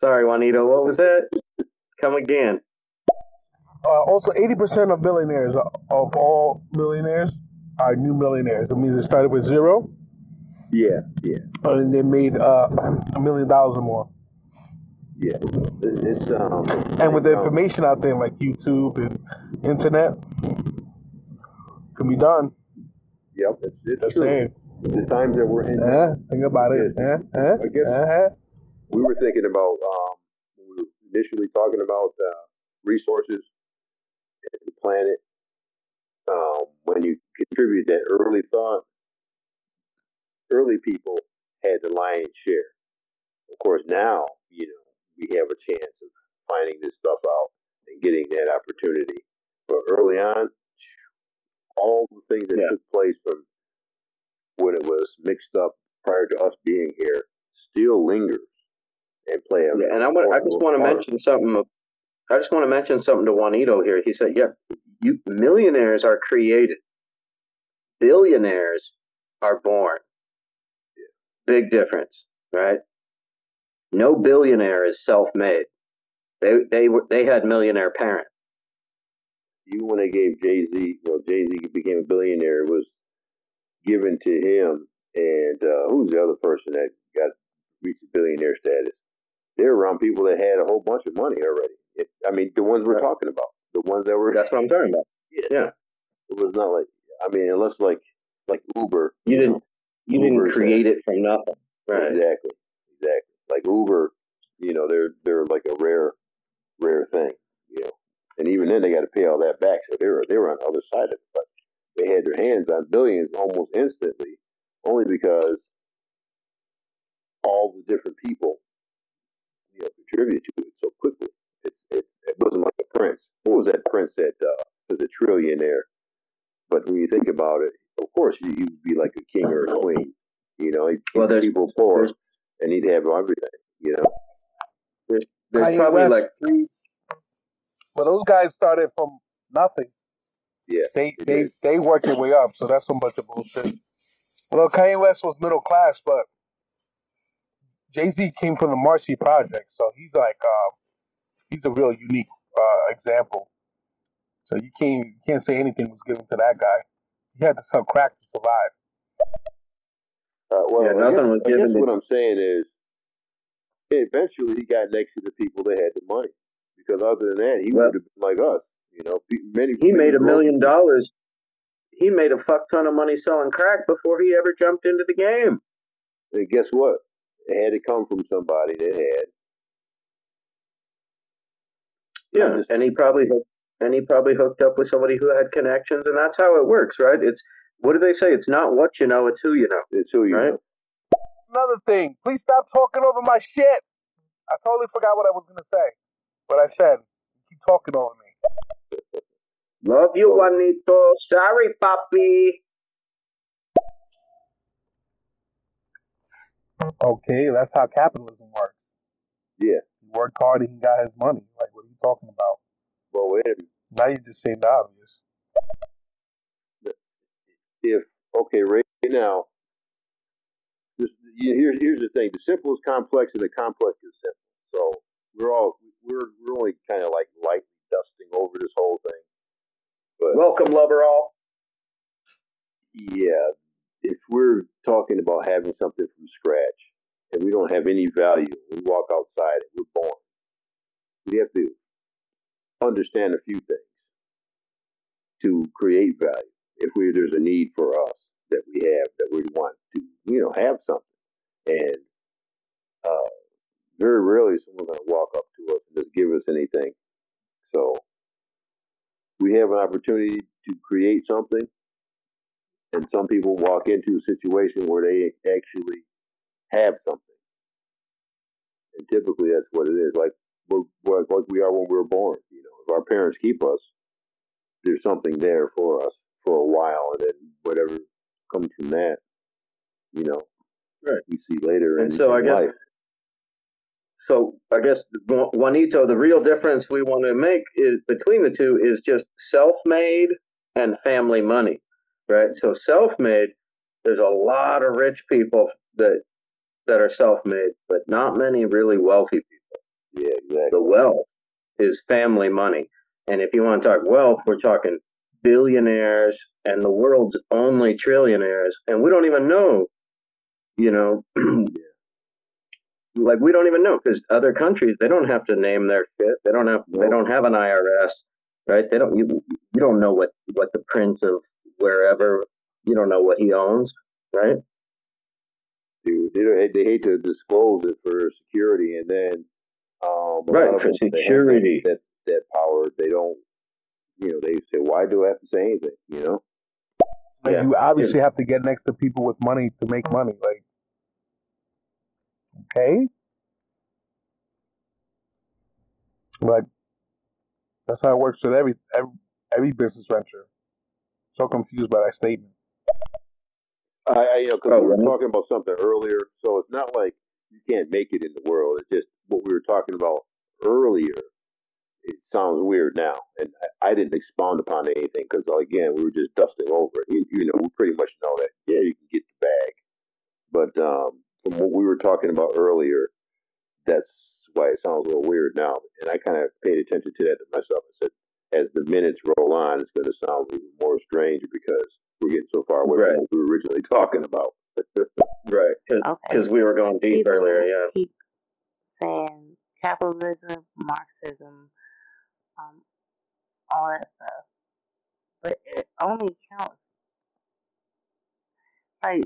Sorry, Juanito. What was that? Come again. Uh, also, 80% of billionaires, uh, of all millionaires, are new millionaires. It means they started with zero Yeah, yeah, and they made uh, a million dollars or more. yeah. It's, it's um. And with the um, information out there like YouTube and internet, can be done. Yep, it's, it's Just true. saying. The times that we're in, Uh, think about it. Uh, uh, I guess- uh, we were thinking about um, when we were initially talking about uh, resources and the planet. Um, when you contribute that early thought, early people had the lion's share. Of course, now you know we have a chance of finding this stuff out and getting that opportunity. But early on, all the things that Yeah. took place from when it was mixed up prior to us being here still lingers and play a Yeah, and I want I just want to mention something. I just want to mention something to Juanito here. He said, "Yeah, you millionaires are created. Billionaires are born. Big difference, right? No billionaire is self-made. They they were they had millionaire parents. You when they gave Jay Z, well, Jay Z became a billionaire, was given to him. And uh, who's the other person that got reached billionaire status? They're around people that had a whole bunch of money already. It, I mean, the ones we're Right. talking about, the ones that were. That's what I'm talking about. Yeah. It was not like. I mean, unless like like Uber. You didn't you Uber didn't create it from nothing, right? Exactly. Exactly. Like Uber, you know, they're they're like a rare, rare thing. You know, and even then they got to pay all that back. So they were they were on the other side of it, but they had their hands on billions almost instantly, only because all the different people, you know, contributed to it so quickly. It's it's it wasn't like a prince. What was that prince that uh, was a trillionaire? But when you think about it, of course you, you'd be like a king or a queen. You know, he'd keep Well, there's- people poor, there's- and he'd have everything. You know, There's Kanye probably West. like three Well, those guys started from nothing. Yeah, They they they did. they worked their way up, so that's some bunch of bullshit. Well, Kanye West was middle class, but Jay Z came from the Marcy Project, so he's like um, he's a real unique uh, example. So you can't you can't say anything was given to that guy. He had to sell crack to survive. Uh, well, Yeah, I nothing guess, was I guess to- what I'm saying is, eventually he got next to the people that had the money. Because other than that, he Well- would have been like us. You know, many he many made a million groceries- dollars. He made a fuck ton of money selling crack before he ever jumped into the game. And guess what? It had to come from somebody that had. Yeah, just- and he probably hooked, and he probably hooked up with somebody who had connections, and that's how it works, right? It's what do they say? It's not what you know, it's who you know. It's who you Right. know. Another thing, please stop talking over my shit. I totally forgot what I was gonna say. What I said. You keep talking over me. Love you, Juanito. Sorry, papi. Okay, that's how capitalism works. Yeah. He worked hard and he got his money. Like, what are you talking about? Well, wait. Now you're just saying the obvious. if okay, right now, this, you- here's here's the thing: the simple is complex, and the complex is simple. So we're all we're we're only kind of like lightly dusting over this whole thing. But Welcome, lover all. yeah, if we're talking about having something from scratch and we don't have any value, we walk outside and we're born. We have to understand a few things to create value. If we there's a need for us that we have that we want to, you know, have something, and uh, very rarely is someone going to walk up to us and just give us anything. So we have an opportunity to create something and some people walk into a situation where they actually have something. And typically that's what it is. Like we're, like we are when we were born. You know, if our parents keep us, there's something there for us for a while, and then whatever comes from that, you know, Right. we see later And in, so I in guess- life. So I guess Juanito, the real difference we want to make is between the two is just self-made and family money, right? So self-made, there's a lot of rich people that that are self-made, but not many really wealthy people. Yeah, exactly. The wealth is family money. And if you want to talk wealth, we're talking billionaires and the world's only trillionaires. And we don't even know, you know, like we don't even know because other countries, they don't have to name their shit. They don't have, they don't have an IRS, right? They don't, you, you don't know what, what the prince of wherever, you don't know what he owns, right? Dude, they, don't, they hate to disclose it for security, and then um, Right, for them, they have that- security. that that power. They don't, you know, they say, "Why do I have to say anything?" You know, Like Yeah. you obviously have to get next to people with money to make money. Like, okay, but that's how it works with every every, every business venture. So confused by that statement. I, I you know, because Oh, we were really? talking about something earlier, so it's not like you can't make it in the world. It's just what we were talking about earlier. It sounds weird now, and I, I didn't expound upon anything because again, we were just dusting over it. You, you know, we pretty much know that. Yeah, you can get the bag, but um, from what we were talking about earlier, that's why it sounds a little weird now. And I kind of paid attention to that to myself. I said, as the minutes roll on, it's going to sound even more strange because we're getting so far away Right. from what we were originally talking about. Right. Okay. Because we were going deep People earlier, yeah. Keep saying capitalism, Marxism, um, all that stuff, but it only counts. Like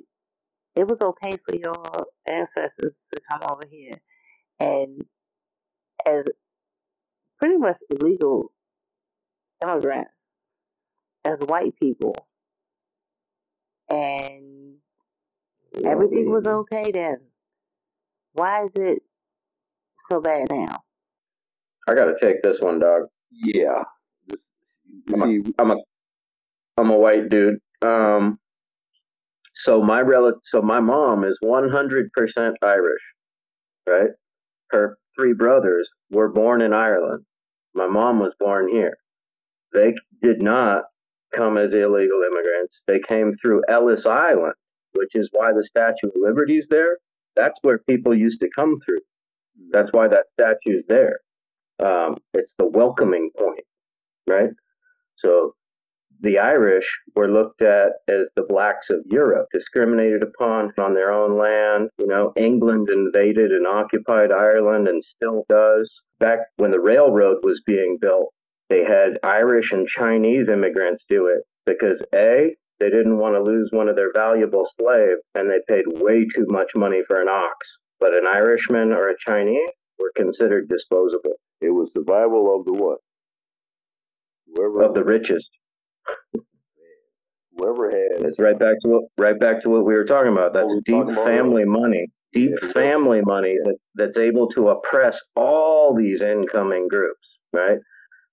it was okay for your ancestors to come over here and as pretty much illegal immigrants as white people and everything was okay then. Why is it so bad now? I got to take this one, dog. Yeah. This, you Come on. see, I'm a I'm a white dude. Um, so my rel so my mom is 100% Irish, right? Her three brothers were born in Ireland. My mom was born here. They did not come as illegal immigrants. They came through Ellis Island, which is why the Statue of Liberty is there. That's where people used to come through. That's why that statue is there. Um, it's the welcoming point, right? So the Irish were looked at as the blacks of Europe, discriminated upon on their own land. You know, England invaded and occupied Ireland and still does. Back when the railroad was being built, they had Irish and Chinese immigrants do it because A, they didn't want to lose one of their valuable slaves and they paid way too much money for an ox. But an Irishman or a Chinese were considered disposable it was the survival of the what? Whoever, of the richest. whoever had It's right back to what right back to what we were talking about. That's deep about family money, deep Yeah. family money that, that's able to oppress all these incoming groups. Right?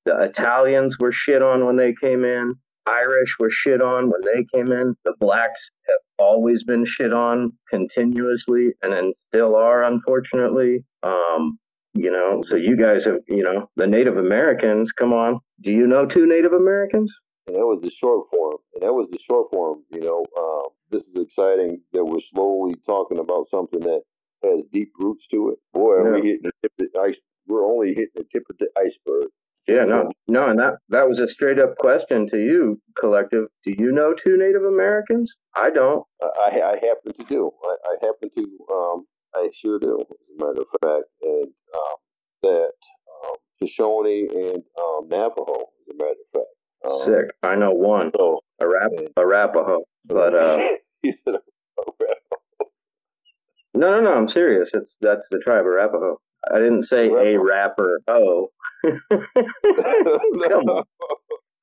The Italians were shit on when they came in. Irish were shit on when they came in. The blacks have always been shit on continuously, and then still are, unfortunately. Um, you know, so you guys have, you know, the Native Americans. Come on, do you know two Native Americans? and that was the short form. And that was the short form. You know, um, this is exciting that we're slowly talking about something that has deep roots to it. Boy, are we hitting the tip of the ice. We're only hitting the tip of the iceberg. Yeah, no, no, and that that was a straight up question to you, collective. Do you know two Native Americans? I don't. I, I happen to do. I, I happen to. Um, I sure do. As a matter of fact, and um, that um, Shoshone and um, Navajo. As a matter of fact. Um, Sick. I know one, So, Arap- and- Arapaho. But uh, he said, no, no, no. I'm serious. It's that's the tribe Arapaho. I didn't say a rapper. Oh, come on,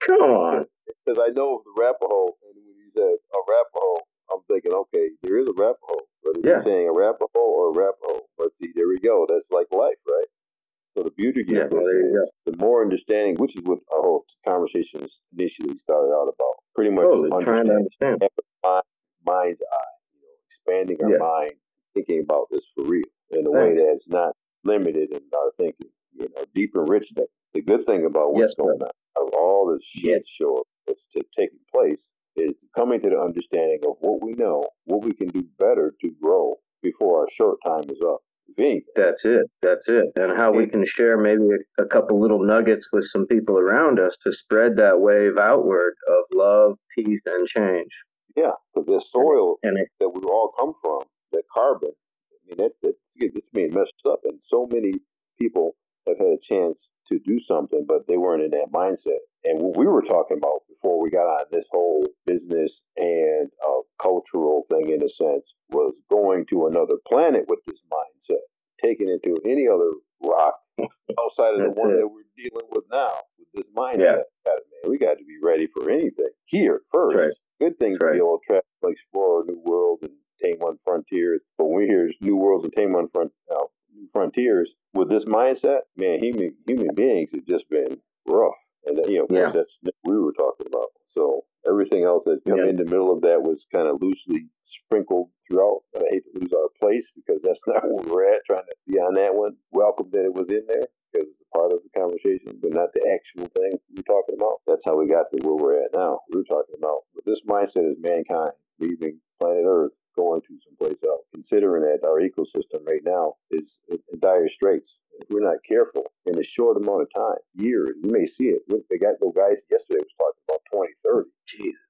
come on. Because I know the Arapaho, and when he said Arapaho, I'm thinking, okay, there is a Arapaho, but is Yeah. he saying Arapaho or Arapaho? But see, there we go. That's like life, right? So the beauty of Yeah, this well, is the more understanding, which is what our whole conversation initially started out about. Pretty much Totally trying to understanding understand. mind's eye, you know, expanding our Yeah. mind, thinking about this for real in a way Thanks. that's not limited in our thinking, you know, deep and rich. That the good thing about what's Yes, going on, of all the shit Yes. show that's taking place, is coming to the understanding of what we know, what we can do better to grow before our short time is up. Anything. That's it. That's it. And how we can share maybe a, a couple little nuggets with some people around us to spread that wave outward of love, peace, and change. Yeah, because the soil And it, that we all come from, that carbon, I mean, that, that messed up. And so many people have had a chance to do something, but they weren't in that mindset. And what we were talking about before we got on this whole business and uh, cultural thing, in a sense, was going to another planet with this mindset, taking it to any other rock outside of the one it. that we're dealing with now with this mindset. Yeah. God, man, we got to be ready for anything here first. right. Good thing That's to right. be able to travel, explore a new world, and tame on frontiers. But when we hear new worlds and tame on front, uh, frontiers with this mindset, man, human human beings have just been rough. And you know, of course, Yeah. that's what we were talking about. So everything else that come Yeah. in the middle of that was kind of loosely sprinkled throughout. But I hate to lose our place because that's not where we're at. Trying to be on that one. Welcome that it was in there because it's a part of the conversation, but not the actual thing we're talking about. That's how we got to where we're at now. We were talking about but this mindset is mankind leaving planet Earth, going to someplace else. Considering that our ecosystem right now is in dire straits. If we're not careful in a short amount of time, years, you may see it. They got those guys yesterday was talking about 2030. Jesus.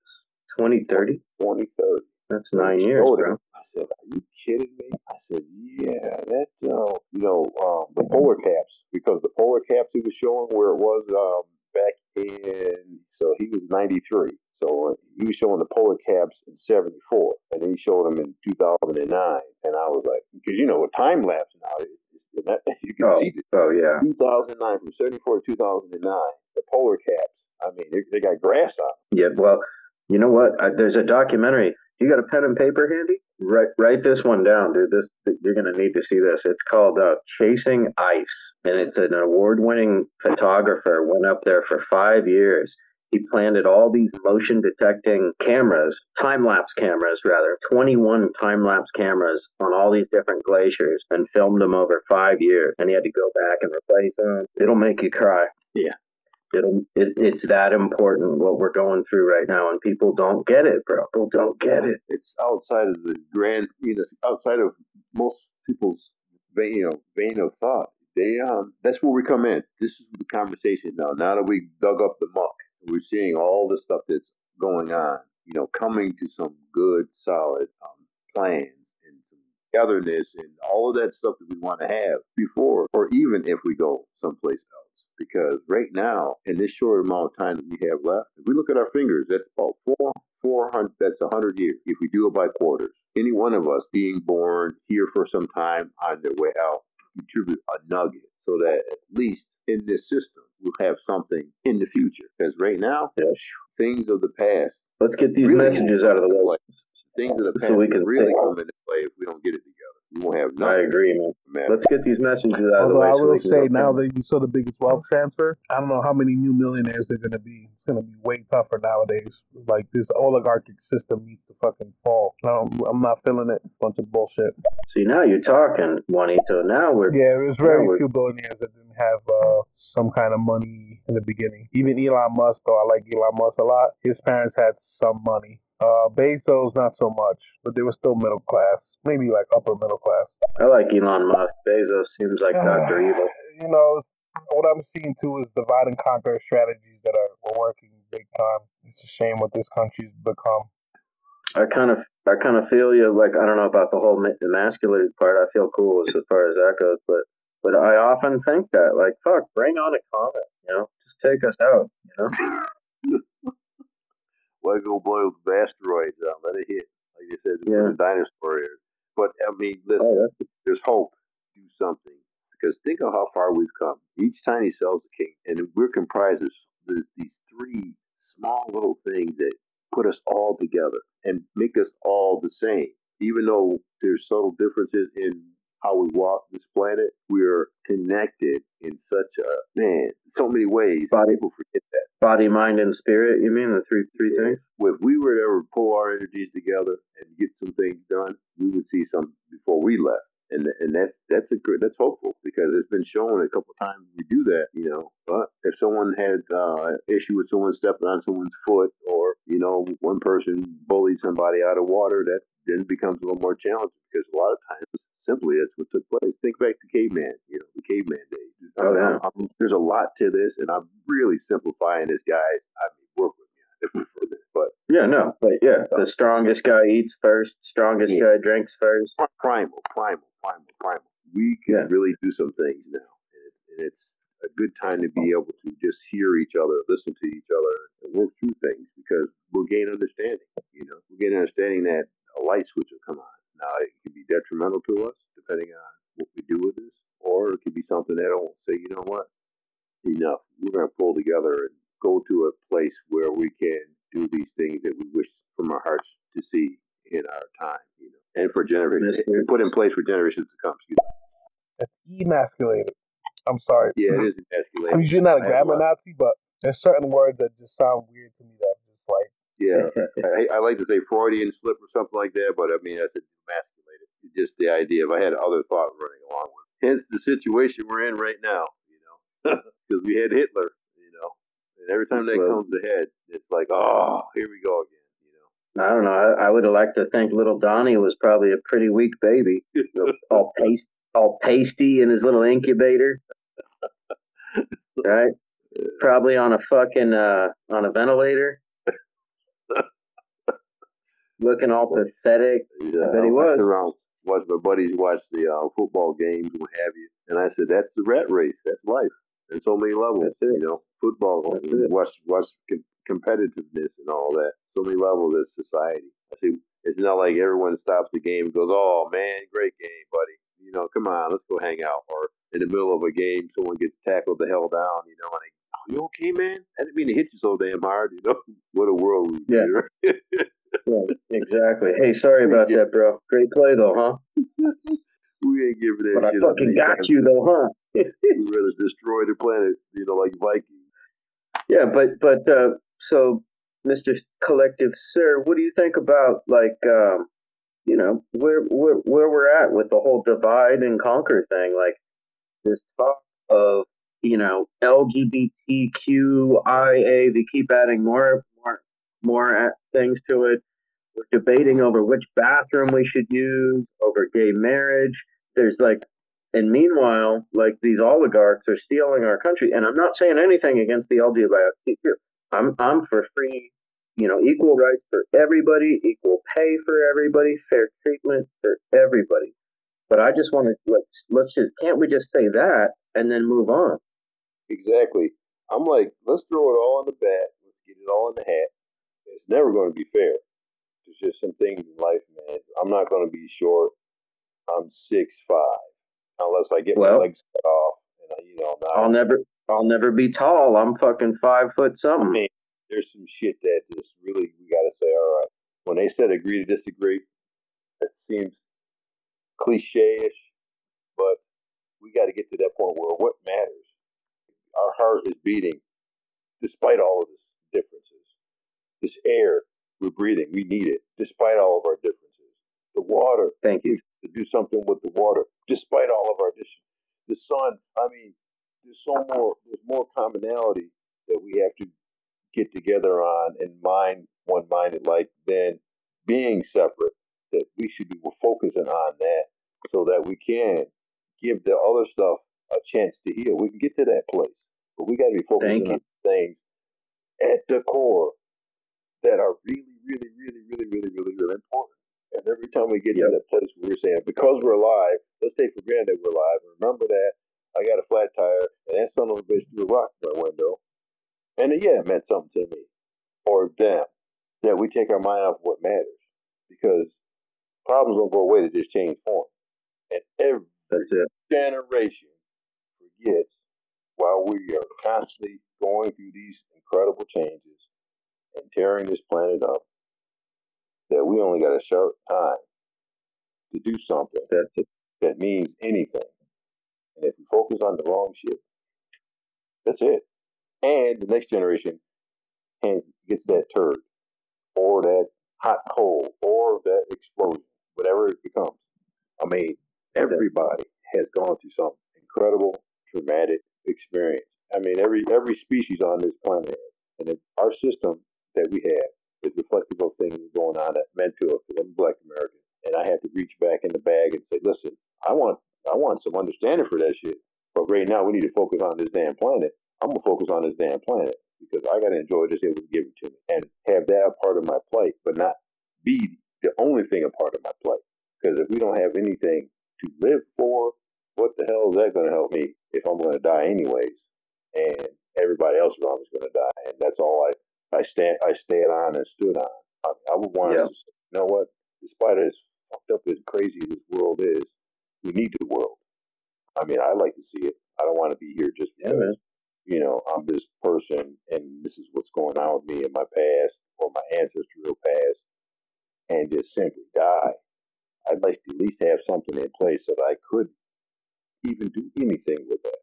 2030? 2030. That's nine years, bro. I said, "Are you kidding me?" I said, "Yeah, that uh, you know um, the polar caps because the polar caps he was showing where it was um, back in so he was ninety three, so he was showing the polar caps in seventy four, and then he showed them in two thousand and nine, and I was like, because you know with time lapse now, and that, you can Oh, see the oh yeah. 2009 from 74 to 2009, the polar caps. I mean, they, they got grass on. Yeah, well, you know what? I, there's a documentary. You got a pen and paper handy? Write write this one down, dude. This you're gonna need to see this. It's called uh, "Chasing Ice," and it's an award-winning photographer. Went up there for five years. He planted all these motion-detecting cameras, time-lapse cameras, rather, 21 time-lapse cameras on all these different glaciers, and filmed them over five years. And he had to go back and replace them. It'll make you cry. Yeah. It'll, it, it's that important what we're going through right now, and people don't get it, bro. People don't get it. It's outside of the grand, you know, outside of most people's vein, you know, vein of thought. They, um, that's where we come in. This is the conversation now. Now that we dug up the muck, we're seeing all the stuff that's going on. You know, coming to some good, solid um, plans and some togetherness and all of that stuff that we want to have before, or even if we go someplace else. Because right now, in this short amount of time that we have left, if we look at our fingers, that's about four, four hundred. That's a hundred years. If we do it by quarters, any one of us being born here for some time on their way out, contribute a nugget, so that at least in this system we'll have something in the future. Because right now, Yeah. things of the past, Let's get these Really messages out of the way. things of the past So we can really stay- come into play if we don't get it together. We won't have I agree, man. man. Let's get these messages out of the Although way. I so will can say now that you saw the biggest wealth transfer, I don't know how many new millionaires they're gonna be. It's gonna be way tougher nowadays. Like this oligarchic system needs to fucking fall. No, I'm not feeling it. Bunch of bullshit. See, now you're talking, Juanito. Now we're Yeah, there's very Yeah, we're- few billionaires that didn't have uh, some kind of money in the beginning. Even Elon Musk, though I like Elon Musk a lot, his parents had some money. Uh, Bezos, not so much, but they were still middle class, maybe like upper middle class. I like Elon Musk. Bezos seems like Doctor Evil. You know, what I'm seeing too is divide and conquer strategies that are working big time. It's a shame what this country's become. I kind of, I kind of feel you. Like I don't know about the whole ma- emasculated part. I feel cool as far as that goes, but but I often think that, like, fuck, bring on a comet. You know, just take us out. You know. Why go blow the asteroids out? Let it hit. Like you said, Yeah. the dinosaur era. But I mean, oh, listen, Oh, there's hope. Do something because think of how far we've come. Each tiny cell's a king, and we're comprised of these three small little things that put us all together and make us all the same. Even though there's subtle differences in how we walk this planet, we're connected in such a man, so many ways. Body. People forget that. body, mind, and spirit. You mean the three three Yeah. things? If we were to ever pull our energies together and get some things done, we would see something before we left. And and that's that's a that's hopeful because it's been shown a couple times we do that, you know. But if someone had uh, issue with someone stepping on someone's foot, or you know, one person bullied somebody out of water, that then becomes a little more challenging because a lot of times simply that's what took place. Think back to caveman, you know, the caveman days. Oh, yeah. I'm- there's a lot to this, and I'm really simplifying this, guys. I mean, work with me on this, but Yeah, no, but yeah, the strongest guy eats first, strongest Yeah. guy drinks first. primal, primal, primal, primal. We can Yeah. really do some things now, and it's, and it's a good time to be oh. able to just hear each other, listen to each other, and work through things because we'll gain understanding. You know, we'll gain understanding that a light switch will come on. Now, it can be detrimental to us depending on what we do with this, or it could be something that will say, you know what, enough. We're going to pull together and go to a place where we can do these things that we wish from our hearts to see in our time, you know, and for generations, Mr. put in place for generations to come. Excuse me. It's emasculated. I'm sorry. Yeah, it is I'm emasculated. usually not a I have grammar a lot. Nazi, but there's certain words that just sound weird to me that just like Yeah, I, I like to say Freudian slip or something like that, but I mean that's emasculated. Just the idea of I had other thought running along with. it. Hence the situation we're in right now, you know, because we had Hitler, you know, and every time that Well- comes ahead, it's like, oh, here we go again, you know. I don't know. I, I would have liked to think little Donnie was probably a pretty weak baby, all paste, all pasty in his little incubator, right? Probably on a fucking uh, on a ventilator, looking all pathetic. Yeah, bet he was. around, watch my buddies watch the uh, football games, and what have you, and I said, "That's the rat race. That's life. And so many levels, That's it. you know, football, That's it. watch watch com- competitiveness and all that. So many levels of society. I see. It's not like everyone stops the game and goes, "Oh man, great game, buddy." You know, come on, let's go hang out. Or in the middle of a game, someone gets tackled the hell down. You know, and they, "Oh, you okay, man? I didn't mean to hit you so damn hard." You know, what a world we Yeah. exactly. Hey, sorry about that, bro. Great play though, huh? We ain't giving that But I fucking got you though, huh? We'd rather destroy the planet, you know, like Vikings. Yeah, but but uh, so, Mr. Collective Sir, what do you think about like um, you know where where where we're at with the whole divide and conquer thing? Like this talk of you know LGBTQIA. They keep adding more more more things to it. We're debating over which bathroom we should use over gay marriage. There's like and meanwhile, like these oligarchs are stealing our country. And I'm not saying anything against the LGBTQ. I'm I'm for free, you know, equal rights for everybody, equal pay for everybody, fair treatment for everybody. But I just want to let's let's just can't we just say that and then move on? Exactly. I'm like, let's throw it all in the bat. Let's get it all in the hat. It's never going to be fair. There's just some things in life, man. I'm not going to be short. I'm six five, unless I get Well- my legs cut off. And I, you know, now I'll never I'll never be tall. I'm fucking five foot I something. mean, there's some shit that just really we got to say. All right, when they said agree to disagree, that seems cliche-ish, but we got to get to that point where what matters. Our heart is beating, despite all of this differences. This air we're breathing, we need it, despite all of our differences. The water, Thank you. to do something with the water, despite all of our dishes. The sun, I mean, there's so more, there's more commonality that we have to get together on and mind one minded like than being separate. That we should be focusing on that so that we can give the other stuff a chance to heal. We can get to that place, but we got to be focusing on things at the core that are really, really, really, really, really, really, really important. And every time we get Yep. to that place where we're saying, because we're alive, let's take for granted that we're alive. And remember that I got a flat tire and that son of a bitch threw a rock through my window. And uh, yeah, it meant something to me or them. That we take our mind off what matters. Because problems don't go away, they just change form. And every it. generation forgets while we are constantly going through these incredible changes and tearing this planet up that we only got a short time to do something That's it. that means anything. And if we focus on the wrong shit, that's it. And the next generation gets that turd or that hot coal or that explosion, whatever it becomes. I mean, everybody has gone through some incredible traumatic experience. I mean, every every species on this planet. And our system that we have is reflective of things going on to us, because I'm Black American, and I had to reach back in the bag and say, listen, I want I want some understanding for that shit. But right now we need to focus on this damn planet. I'm gonna focus on this damn planet because I gotta enjoy this it was given to me and have that a part of my plate, but not be the only thing a part of my plate. Because if we don't have anything to live for, what the hell is that gonna help me if I'm gonna die anyways? And everybody else around is gonna die, and that's all I I stand I stand on and stood on. I, I would want Yeah. us to say, you know what? Despite as fucked up as crazy this world is, we need the world. I mean, I like to see it. I don't want to be here just because man. you know I'm this person and this is what's going on with me in my past or my ancestral past, and just simply die. I'd like to at least have something in place that I could even do anything with that.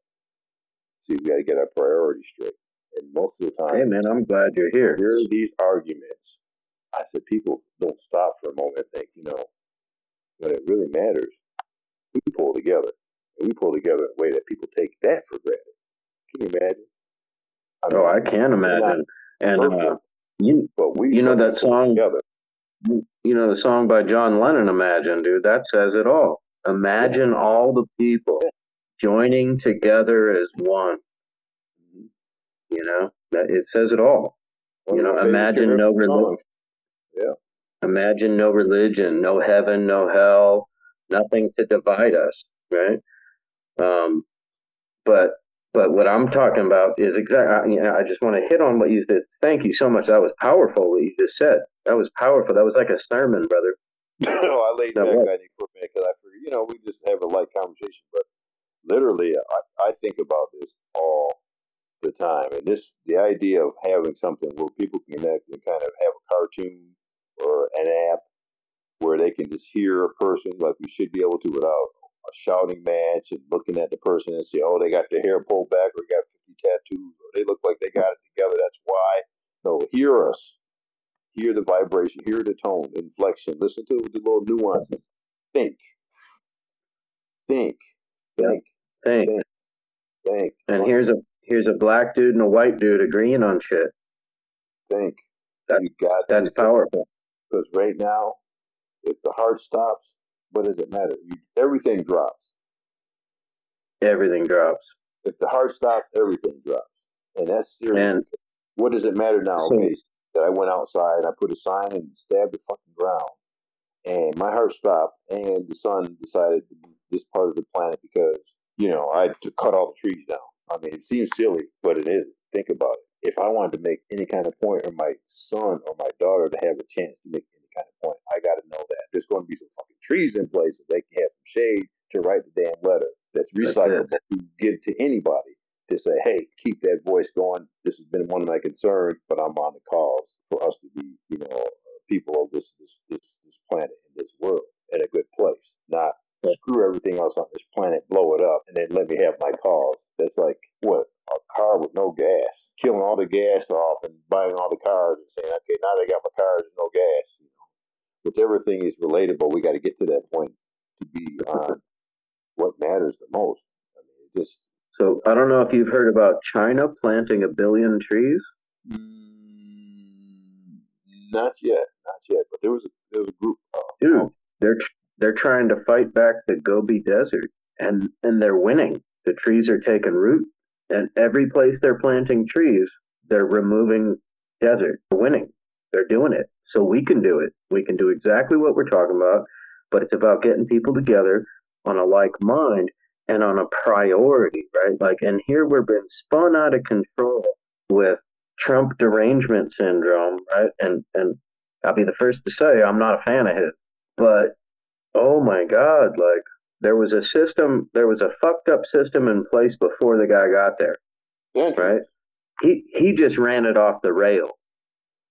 See, we got to get our priorities straight, and most of the time, Hey, man, I'm glad you're here. hear these arguments. I said, people don't stop for a moment and think, you know, when it really matters, we pull together. And we pull together in a way that people take that for granted. Can you imagine? I Oh, I can't imagine. And uh, you, but we you know that song, together. you know the song by John Lennon, "Imagine," dude. That says it all. Imagine all the people joining together as one. You know that it says it all. You know, imagine no religion. songs. Imagine no religion, no heaven, no hell, nothing to divide us, right? Um, but but what I'm talking about is exactly. You know, I just want to hit on what you said. Thank you so much. That was powerful. What you just said. That was powerful. That was like a sermon, brother. no, I laid Now back on you for a minute because I figured, you know, we just have a light conversation. But literally, I, I think about this all the time. And this, the idea of having something where people can connect and kind of have a cartoon or an app where they can just hear a person like we should be able to without a shouting match and looking at the person and say, oh, they got their hair pulled back or got 50 tattoos or they look like they got it together. That's why. No, hear us. Hear the vibration, hear the tone, inflection, listen to the little nuances. Think. Think. Think. Think. Think. And here's a here's a black dude and a white dude agreeing on shit. think. That- you got That's powerful. Because right now, if the heart stops, what does it matter? You, everything drops. Everything drops. If the heart stops, everything drops. And that's serious. And what does it matter now? So- okay, that I went outside and I put a sign and stabbed the fucking ground. And my heart stopped, and the sun decided to be this part of the planet because, you know, I had to cut all the trees down. I mean, it seems silly, but it is. Think about it. If I wanted to make any kind of point, or my son or my daughter to have a chance to make any kind of point, I got to know that there's going to be some fucking trees in place so they can have some shade to write the damn letter that's That's recyclable to give to anybody to say, hey, keep that voice going. This has been one of my concerns, but I'm on the cause for us to be, you know, uh, people of this, this planet and this world in a good place. Not screw everything else on this planet, blow it up, and then let me have my cause. That's like what a car with no gas, killing all the gas off and buying all the cars and saying, okay, now they got my cars and no gas. You know, with everything is relatable. We got to get to that point to be on what matters the most. I mean, it just so I don't know if you've heard about China planting a billion trees. Mm, not yet, not yet. But there was a there was a group. Uh, Dude, they're they're trying to fight back the Gobi Desert, and and they're winning. The trees are taking root, and every place they're planting trees, they're removing desert. They're winning. They're doing it. So we can do it. We can do exactly what we're talking about, but it's about getting people together on a like mind and on a priority, right? Like, and here we're being spun out of control with Trump derangement syndrome, right? And and I'll be the first to say I'm not a fan of his, but oh my god, like there was a system, there was a fucked up system in place before the guy got there, Gentry. right? He he just ran it off the rail,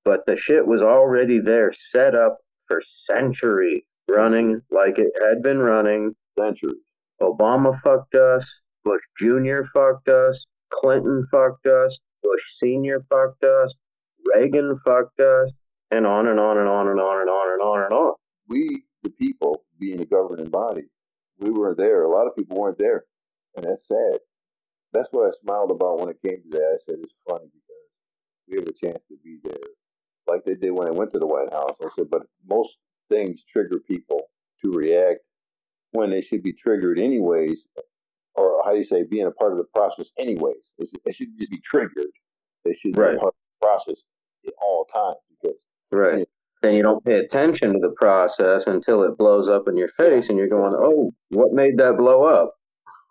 but the shit was already there, set up for centuries, running like it had been running. Centuries. Obama fucked us. Bush Jr. fucked us. Clinton fucked us. Bush Sr. fucked us. Reagan fucked us. And on and on and on and on and on and on and on. We, the people, being the governing body, we weren't there. A lot of people weren't there, and that's sad. That's what I smiled about when it came to that. I said it's funny because we have a chance to be there, like they did when I went to the White House. I said, but most things trigger people to react when they should be triggered anyways, or how do you say, being a part of the process anyways. It should just be triggered. They should right. be part of the process at all times because right. You know, then you don't pay attention to the process until it blows up in your face, and you're going, "Oh, what made that blow up?"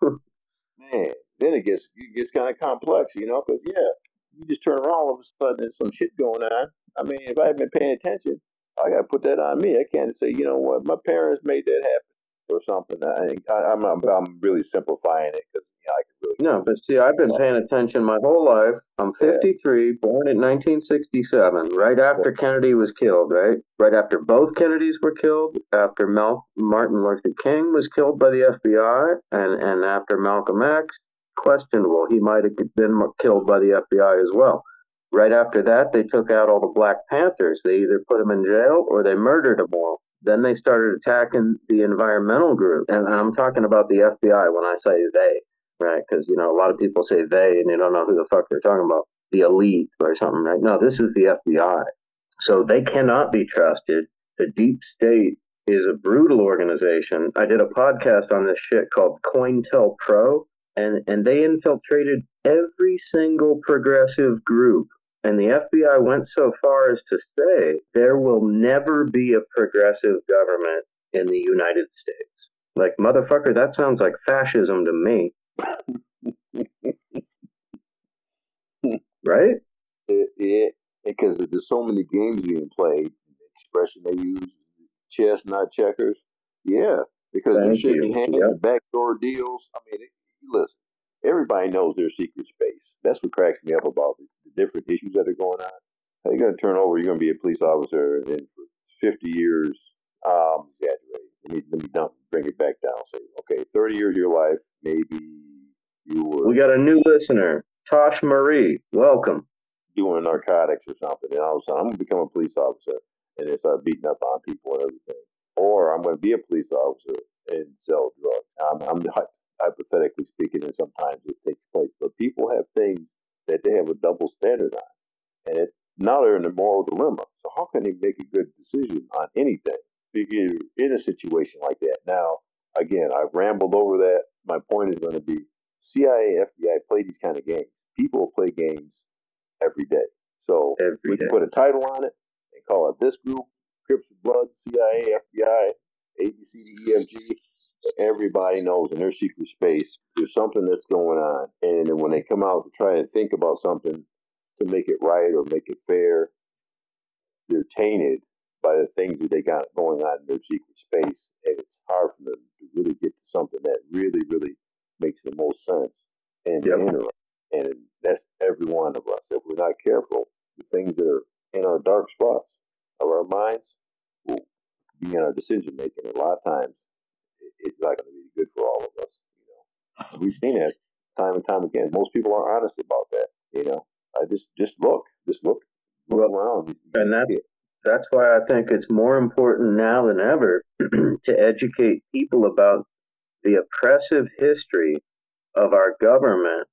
Man, then it gets it gets kind of complex, you know. Because yeah, you just turn around all of a sudden, there's some shit going on. I mean, if I have been paying attention, I got to put that on me. I can't say, you know what, my parents made that happen or something. I, I, am I'm, I'm really simplifying it because you know, I can really. No, but see, I've been paying attention my whole life. I'm 53, yeah. born in 1967, right after yeah. Kennedy was killed, right? Right after both Kennedys were killed, after Mal- Martin Luther King was killed by the FBI, and, and after Malcolm X, questionable. He might have been killed by the FBI as well. Right after that, they took out all the Black Panthers. They either put them in jail or they murdered them all. Then they started attacking the environmental group. And I'm talking about the FBI when I say they, right? Because, you know, a lot of people say they and you don't know who the fuck they're talking about. The elite or something, right? No, this is the FBI. So they cannot be trusted. The deep state is a brutal organization. I did a podcast on this shit called COINTELPRO, and, and they infiltrated every single progressive group and the FBI went so far as to say there will never be a progressive government in the United States. Like, motherfucker, that sounds like fascism to me. right? Yeah, because there's so many games being played. The expression they use, chess, not checkers. Yeah, because Thank they're shaking hands yep. backdoor deals. I mean, it, listen, everybody knows their secret space. That's what cracks me up about different issues that are going on. How you're going to turn over, you're going to be a police officer, and then for 50 years, um, exaggerate. Let me, let me dump, bring it back down. Say, okay, 30 years of your life, maybe you were. We got a new listener, Tosh Marie. Welcome. Doing narcotics or something, and all of a sudden, I'm going to become a police officer and then start beating up on people and everything. Or I'm going to be a police officer and sell drugs. I'm, I'm hypothetically speaking, and sometimes it takes place. But people have things that they have a double standard on, and it's now they're in a moral dilemma. So how can they make a good decision on anything? In a situation like that. Now, again, I've rambled over that. My point is going to be CIA, FBI play these kind of games. People play games every day. So every we can put a title on it and call it this group, Crips of Blood, CIA, FBI, ABCDEFG everybody knows in their secret space there's something that's going on. And when they come out to try and think about something to make it right or make it fair, they're tainted by the things that they got going on in their secret space. And it's hard for them to really get to something that really, really makes the most sense and yep. And that's every one of us. If we're not careful, the things that are in our dark spots of our minds will be in our decision making. A lot of times it's not going to be good for all of us. You know, we've seen it time and time again. Most people aren't honest about that. You know, I just just look, just look, look around, and that that's why I think it's more important now than ever to educate people about the oppressive history of our government